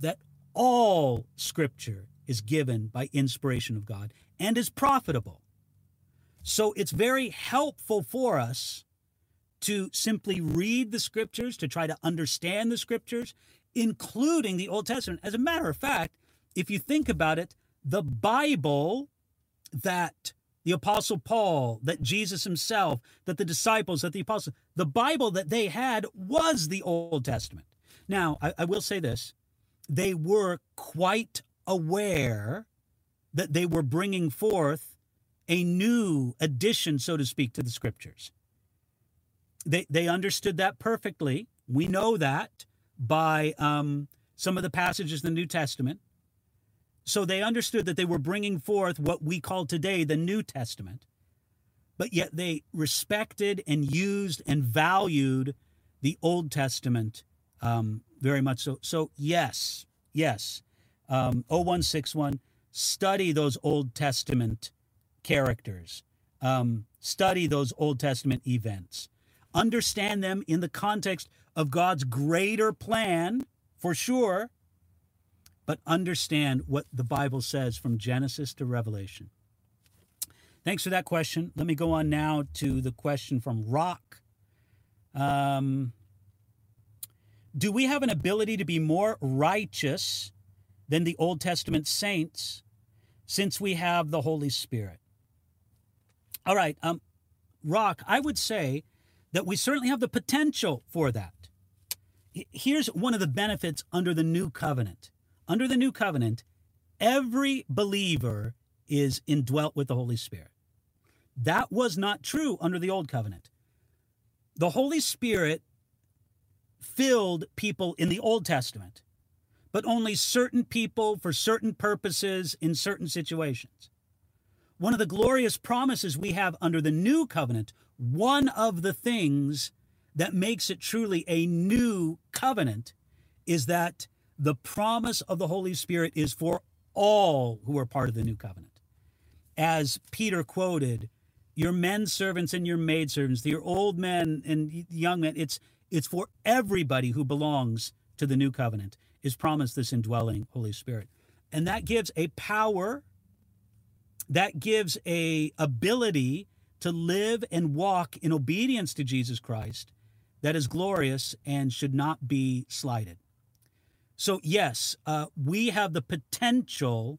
that all scripture is given by inspiration of God and is profitable. So it's very helpful for us to simply read the scriptures, to try to understand the scriptures, including the Old Testament. As a matter of fact, if you think about it, the Bible that the Apostle Paul, that Jesus himself, that the disciples, that the apostles, the Bible that they had was the Old Testament. Now, I, I will say this they were quite aware that they were bringing forth a new addition, so to speak, to the scriptures. They, they understood that perfectly. We know that by um, some of the passages in the New Testament. So they understood that they were bringing forth what we call today the New Testament, but yet they respected and used and valued the Old Testament Um, very much so. So, yes, yes. Um, 0161, study those Old Testament characters, um, study those Old Testament events, understand them in the context of God's greater plan, for sure, but understand what the Bible says from Genesis to Revelation. Thanks for that question. Let me go on now to the question from Rock. Um, do we have an ability to be more righteous than the Old Testament saints since we have the Holy Spirit? All right, um, Rock, I would say that we certainly have the potential for that. Here's one of the benefits under the new covenant. Under the new covenant, every believer is indwelt with the Holy Spirit. That was not true under the old covenant. The Holy Spirit filled people in the Old Testament, but only certain people for certain purposes in certain situations. One of the glorious promises we have under the new covenant, one of the things that makes it truly a new covenant, is that the promise of the Holy Spirit is for all who are part of the new covenant. As Peter quoted, your men servants and your maid servants, your old men and young men, it's it's for everybody who belongs to the new covenant is promised this indwelling Holy Spirit. And that gives a power, that gives a ability to live and walk in obedience to Jesus Christ that is glorious and should not be slighted. So, yes, uh, we have the potential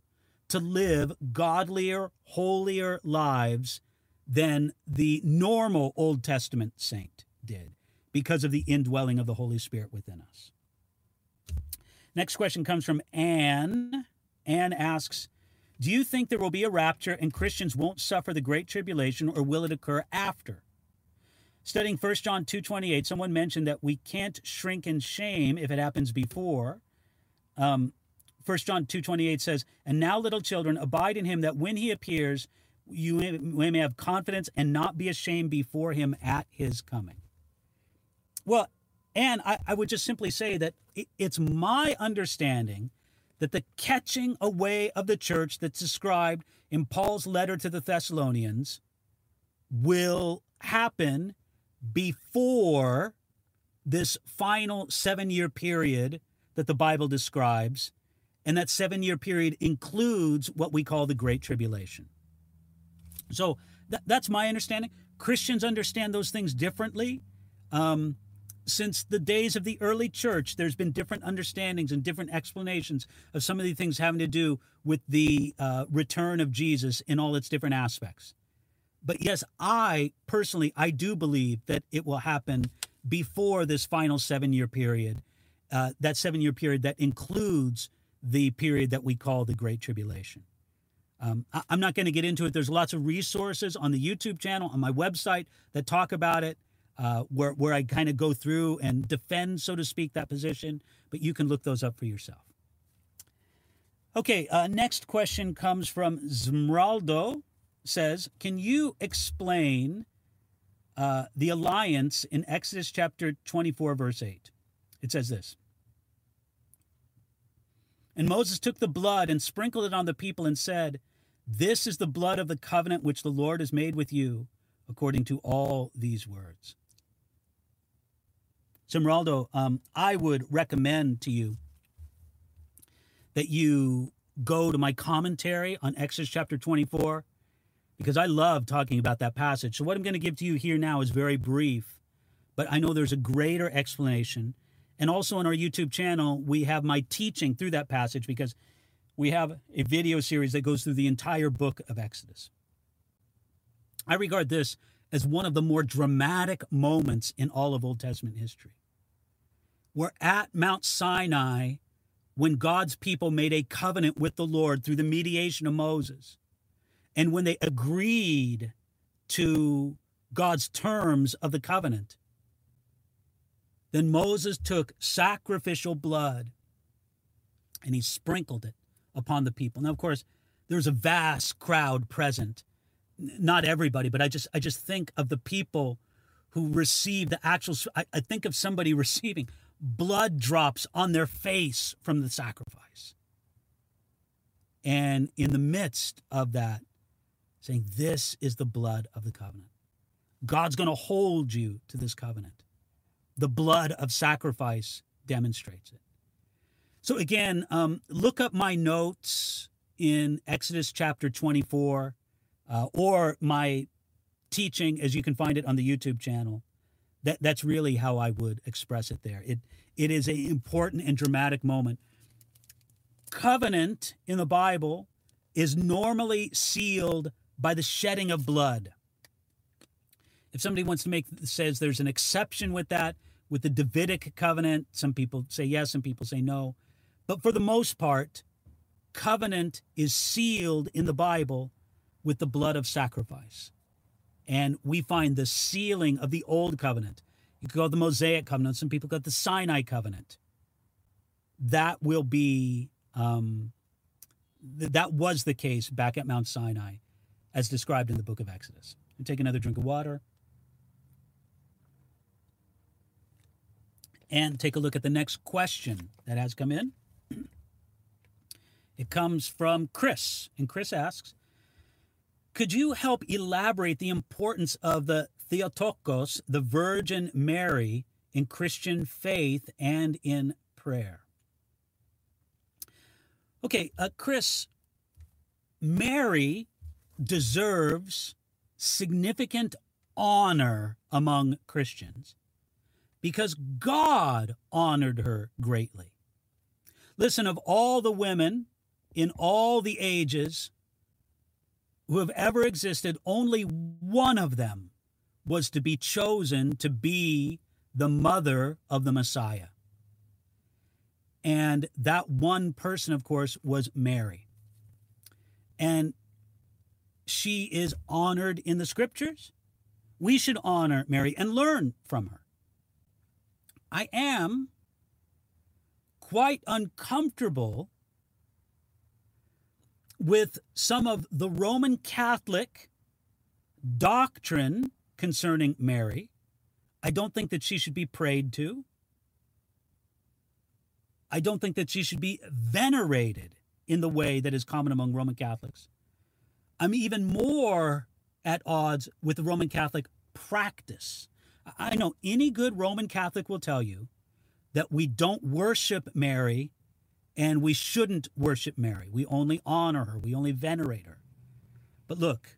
to live godlier, holier lives than the normal Old Testament saint did because of the indwelling of the Holy Spirit within us. Next question comes from Anne. Anne asks, Do you think there will be a rapture and Christians won't suffer the great tribulation, or will it occur after? Studying 1 John 2.28, someone mentioned that we can't shrink in shame if it happens before. Um, 1 John 2.28 says, And now, little children, abide in him, that when he appears, you may, may have confidence and not be ashamed before him at his coming. Well, and I, I would just simply say that it, it's my understanding that the catching away of the church that's described in Paul's letter to the Thessalonians will happen before this final seven year period that the Bible describes. And that seven year period includes what we call the Great Tribulation. So th- that's my understanding. Christians understand those things differently. Um, since the days of the early church, there's been different understandings and different explanations of some of the things having to do with the uh, return of Jesus in all its different aspects. But yes, I personally, I do believe that it will happen before this final seven year period, uh, that seven year period that includes the period that we call the Great Tribulation. Um, I, I'm not going to get into it. There's lots of resources on the YouTube channel, on my website that talk about it uh, where, where I kind of go through and defend, so to speak, that position, but you can look those up for yourself. Okay, uh, next question comes from Zmraldo. Says, can you explain uh, the alliance in Exodus chapter 24, verse 8? It says this. And Moses took the blood and sprinkled it on the people and said, This is the blood of the covenant which the Lord has made with you, according to all these words. Simraldo, um, I would recommend to you that you go to my commentary on Exodus chapter 24 because I love talking about that passage. So, what I'm going to give to you here now is very brief, but I know there's a greater explanation. And also on our YouTube channel, we have my teaching through that passage because we have a video series that goes through the entire book of Exodus. I regard this as one of the more dramatic moments in all of Old Testament history. We're at Mount Sinai when God's people made a covenant with the Lord through the mediation of Moses. And when they agreed to God's terms of the covenant, then Moses took sacrificial blood and he sprinkled it upon the people. Now, of course, there's a vast crowd present not everybody, but I just I just think of the people who receive the actual. I, I think of somebody receiving blood drops on their face from the sacrifice. And in the midst of that, saying, This is the blood of the covenant. God's going to hold you to this covenant. The blood of sacrifice demonstrates it. So, again, um, look up my notes in Exodus chapter 24 uh, or my teaching as you can find it on the YouTube channel. That, that's really how I would express it there. It, it is an important and dramatic moment. Covenant in the Bible is normally sealed by the shedding of blood. If somebody wants to make says there's an exception with that with the Davidic covenant, some people say yes, some people say no. But for the most part, covenant is sealed in the Bible with the blood of sacrifice. And we find the sealing of the old covenant. You could call it the Mosaic covenant. Some people call it the Sinai covenant. That will be, um, th- that was the case back at Mount Sinai, as described in the book of Exodus. And take another drink of water. And take a look at the next question that has come in. It comes from Chris. And Chris asks Could you help elaborate the importance of the Theotokos, the Virgin Mary, in Christian faith and in prayer? Okay, uh, Chris, Mary deserves significant honor among Christians because God honored her greatly. Listen, of all the women in all the ages who have ever existed, only one of them was to be chosen to be the mother of the Messiah. And that one person, of course, was Mary. And she is honored in the scriptures. We should honor Mary and learn from her. I am quite uncomfortable with some of the Roman Catholic doctrine concerning Mary. I don't think that she should be prayed to. I don't think that she should be venerated in the way that is common among Roman Catholics. I'm even more at odds with the Roman Catholic practice. I know any good Roman Catholic will tell you that we don't worship Mary and we shouldn't worship Mary. We only honor her, we only venerate her. But look,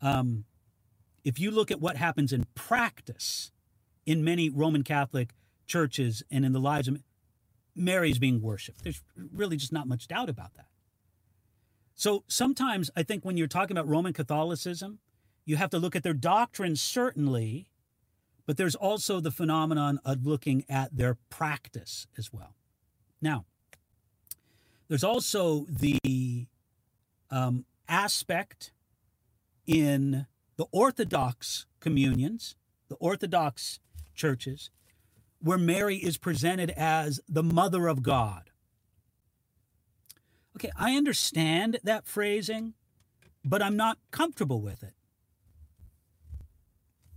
um, if you look at what happens in practice in many Roman Catholic churches and in the lives of Mary's being worshiped, there's really just not much doubt about that. So sometimes I think when you're talking about Roman Catholicism, you have to look at their doctrine, certainly, but there's also the phenomenon of looking at their practice as well. Now, there's also the um, aspect in the Orthodox communions, the Orthodox churches, where Mary is presented as the mother of God. Okay, I understand that phrasing, but I'm not comfortable with it.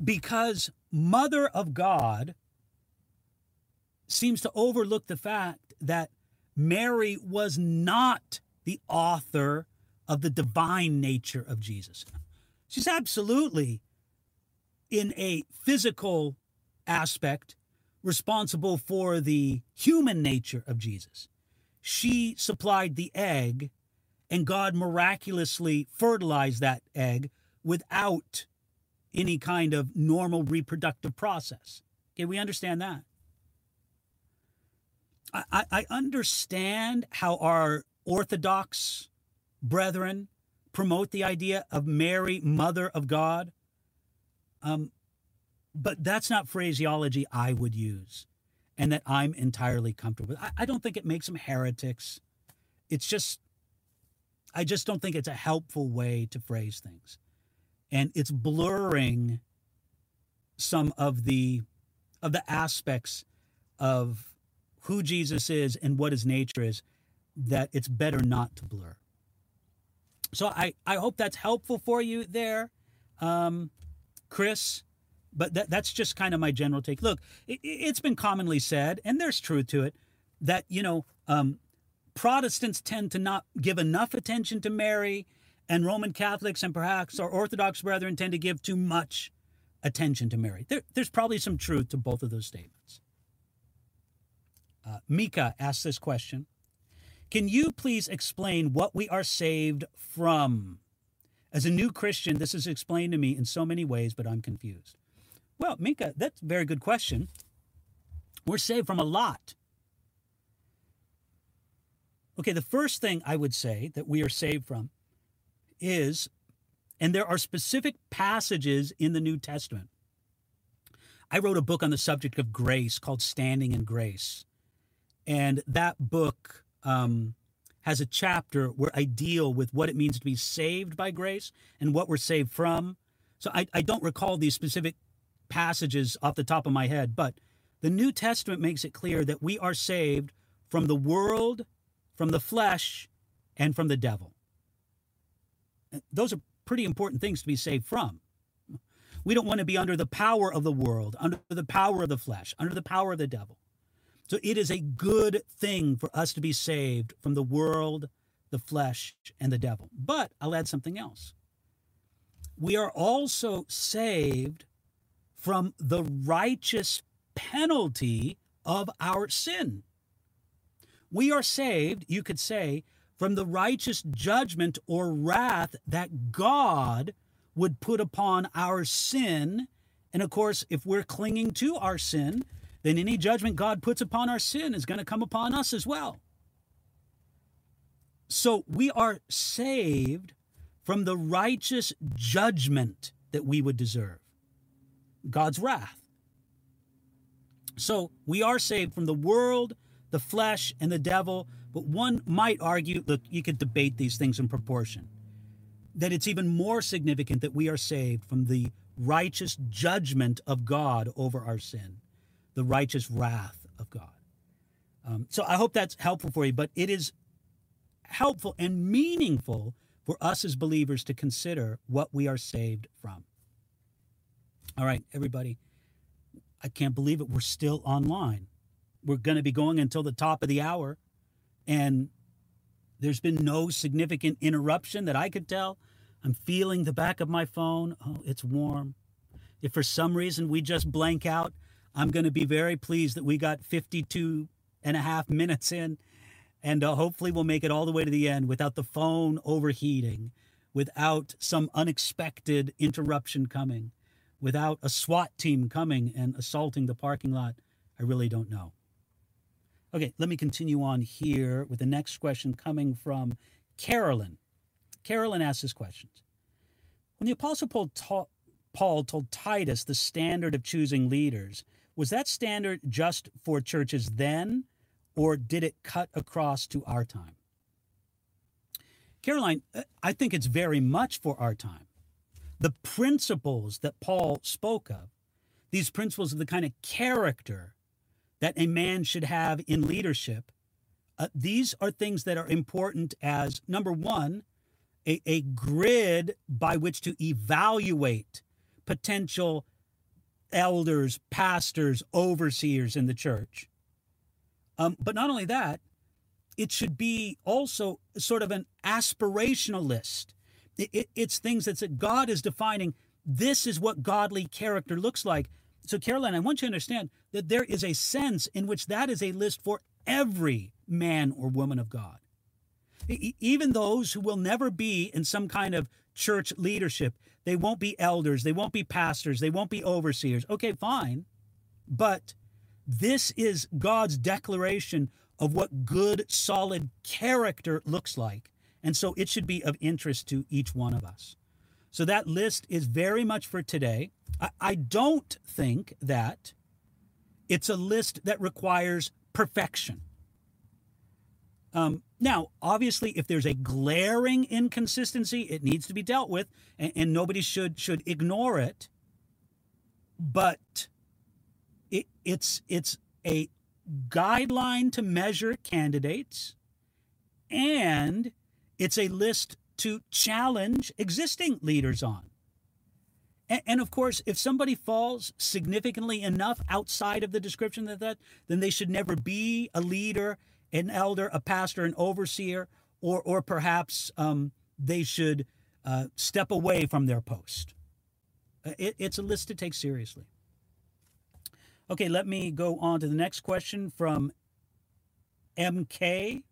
Because mother of God seems to overlook the fact that Mary was not the author of the divine nature of Jesus. She's absolutely, in a physical aspect, responsible for the human nature of Jesus. She supplied the egg, and God miraculously fertilized that egg without any kind of normal reproductive process. Okay, we understand that. I, I understand how our Orthodox brethren promote the idea of Mary, Mother of God. Um, but that's not phraseology I would use and that I'm entirely comfortable with. I, I don't think it makes them heretics. It's just, I just don't think it's a helpful way to phrase things. And it's blurring some of the of the aspects of who Jesus is and what his nature is, that it's better not to blur. So I, I hope that's helpful for you there, um, Chris. But that, that's just kind of my general take. Look, it, it's been commonly said, and there's truth to it, that, you know, um, Protestants tend to not give enough attention to Mary, and Roman Catholics and perhaps our Orthodox brethren tend to give too much attention to Mary. There, there's probably some truth to both of those statements. Uh, Mika asks this question Can you please explain what we are saved from? As a new Christian, this is explained to me in so many ways, but I'm confused. Well, Mika, that's a very good question. We're saved from a lot. Okay, the first thing I would say that we are saved from is, and there are specific passages in the New Testament. I wrote a book on the subject of grace called Standing in Grace. And that book um, has a chapter where I deal with what it means to be saved by grace and what we're saved from. So I, I don't recall these specific passages off the top of my head, but the New Testament makes it clear that we are saved from the world, from the flesh, and from the devil. Those are pretty important things to be saved from. We don't want to be under the power of the world, under the power of the flesh, under the power of the devil. So it is a good thing for us to be saved from the world, the flesh, and the devil. But I'll add something else. We are also saved from the righteous penalty of our sin. We are saved, you could say, from the righteous judgment or wrath that God would put upon our sin. And of course, if we're clinging to our sin, then any judgment God puts upon our sin is going to come upon us as well. So we are saved from the righteous judgment that we would deserve God's wrath. So we are saved from the world, the flesh, and the devil. But one might argue look, you could debate these things in proportion. That it's even more significant that we are saved from the righteous judgment of God over our sin the righteous wrath of God. Um, so I hope that's helpful for you, but it is helpful and meaningful for us as believers to consider what we are saved from. All right, everybody, I can't believe it. We're still online. We're going to be going until the top of the hour, and there's been no significant interruption that I could tell. I'm feeling the back of my phone. Oh, it's warm. If for some reason we just blank out, I'm going to be very pleased that we got 52 and a half minutes in. And uh, hopefully, we'll make it all the way to the end without the phone overheating, without some unexpected interruption coming, without a SWAT team coming and assaulting the parking lot. I really don't know. Okay, let me continue on here with the next question coming from Carolyn. Carolyn asks this question When the Apostle Paul, ta- Paul told Titus the standard of choosing leaders, was that standard just for churches then, or did it cut across to our time? Caroline, uh, I think it's very much for our time. The principles that Paul spoke of, these principles of the kind of character that a man should have in leadership, uh, these are things that are important as number one, a, a grid by which to evaluate potential elders, pastors, overseers in the church. Um, but not only that, it should be also sort of an aspirational list. It, it, it's things that God is defining. This is what godly character looks like. So, Caroline, I want you to understand that there is a sense in which that is a list for every man or woman of God. Even those who will never be in some kind of church leadership, they won't be elders. They won't be pastors. They won't be overseers. Okay, fine. But this is God's declaration of what good, solid character looks like. And so it should be of interest to each one of us. So that list is very much for today. I, I don't think that it's a list that requires perfection. Um, now, obviously, if there's a glaring inconsistency, it needs to be dealt with, and, and nobody should should ignore it. But it, it's it's a guideline to measure candidates, and it's a list to challenge existing leaders on. And, and, of course, if somebody falls significantly enough outside of the description of that, then they should never be a leader, an elder, a pastor, an overseer, or or perhaps um, they should uh, step away from their post. Uh, it, it's a list to take seriously. Okay, let me go on to the next question from MK.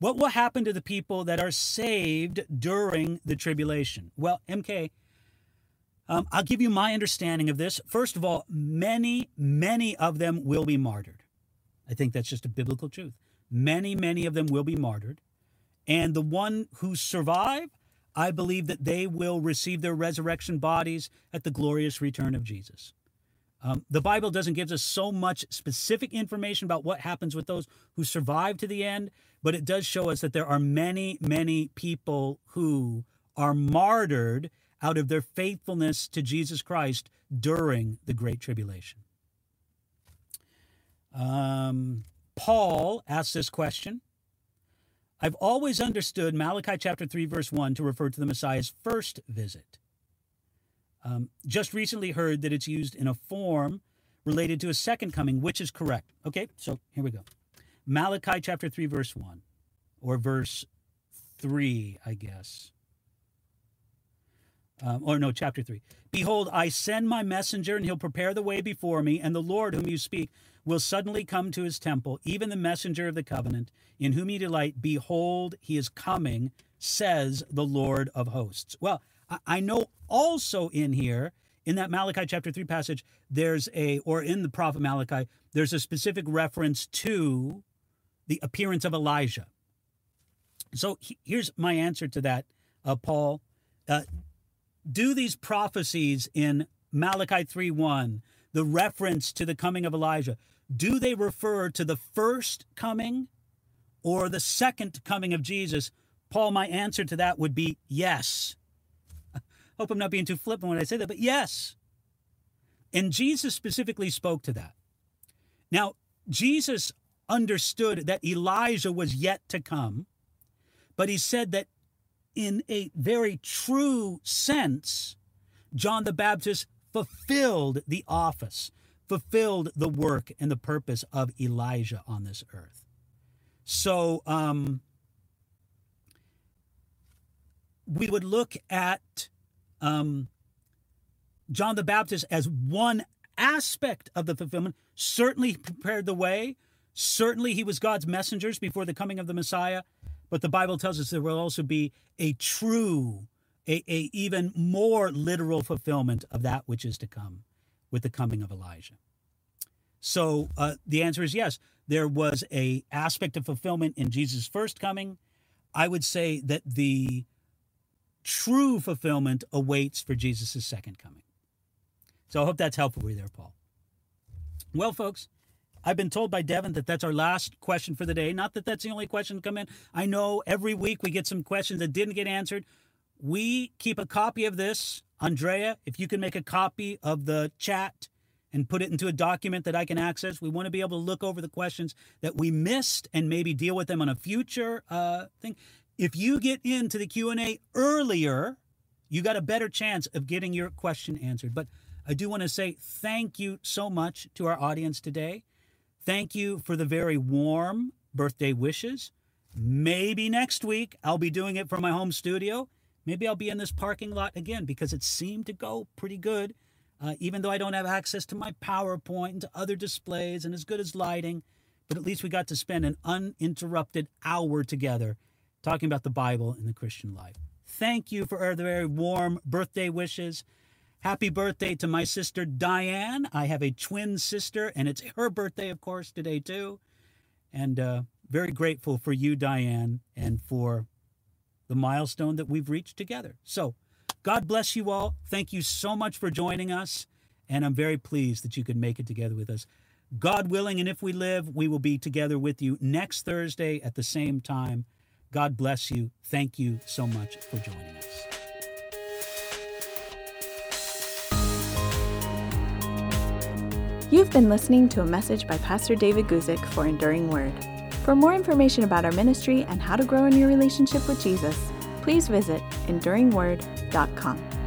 What will happen to the people that are saved during the tribulation? Well, MK, um, I'll give you my understanding of this. First of all, many, many of them will be martyred. I think that's just a biblical truth. Many, many of them will be martyred. And the one who survive, I believe that they will receive their resurrection bodies at the glorious return of Jesus. Um, the Bible doesn't give us so much specific information about what happens with those who survive to the end, but it does show us that there are many, many people who are martyred out of their faithfulness to Jesus Christ during the Great Tribulation. Um, Paul asks this question I've always understood Malachi chapter 3, verse 1 to refer to the Messiah's first visit. Um, just recently heard that it's used in a form related to a second coming, which is correct. Okay, so here we go. Malachi chapter 3, verse 1, or verse 3, I guess. Um, or no, chapter 3. Behold, I send my messenger, and he'll prepare the way before me, and the Lord whom you speak will suddenly come to his temple, even the messenger of the covenant, in whom you delight. Behold, he is coming, says the Lord of hosts. Well, I know also in here, in that Malachi chapter 3 passage, there's a, or in the prophet Malachi, there's a specific reference to the appearance of Elijah. So here's my answer to that, uh, Paul. Uh, do these prophecies in Malachi 3 1, the reference to the coming of Elijah, do they refer to the first coming or the second coming of Jesus? Paul, my answer to that would be yes. I Hope I'm not being too flippant when I say that, but yes. And Jesus specifically spoke to that. Now, Jesus understood that Elijah was yet to come, but he said that in a very true sense, John the Baptist fulfilled the office, fulfilled the work and the purpose of Elijah on this earth. So um, we would look at um, John the Baptist as one aspect of the fulfillment. Certainly prepared the way. Certainly he was God's messengers before the coming of the Messiah. But the Bible tells us there will also be a true, a, a even more literal fulfillment of that which is to come with the coming of Elijah. So uh, the answer is yes. There was a aspect of fulfillment in Jesus' first coming. I would say that the true fulfillment awaits for Jesus' second coming. So I hope that's helpful for you there, Paul. Well, folks, I've been told by Devin that that's our last question for the day. Not that that's the only question to come in. I know every week we get some questions that didn't get answered. We keep a copy of this. Andrea, if you can make a copy of the chat and put it into a document that I can access, we want to be able to look over the questions that we missed and maybe deal with them on a future uh, thing. If you get into the Q&A earlier, you got a better chance of getting your question answered. But I do want to say thank you so much to our audience today. Thank you for the very warm birthday wishes. Maybe next week I'll be doing it from my home studio. Maybe I'll be in this parking lot again because it seemed to go pretty good. Uh, even though I don't have access to my PowerPoint and to other displays and as good as lighting, but at least we got to spend an uninterrupted hour together talking about the Bible and the Christian life. Thank you for the very warm birthday wishes. Happy birthday to my sister Diane. I have a twin sister, and it's her birthday, of course, today, too. And uh, very grateful for you, Diane, and for the milestone that we've reached together. So, God bless you all. Thank you so much for joining us. And I'm very pleased that you could make it together with us. God willing, and if we live, we will be together with you next Thursday at the same time. God bless you. Thank you so much for joining us. You've been listening to a message by Pastor David Guzik for Enduring Word. For more information about our ministry and how to grow in your relationship with Jesus, please visit enduringword.com.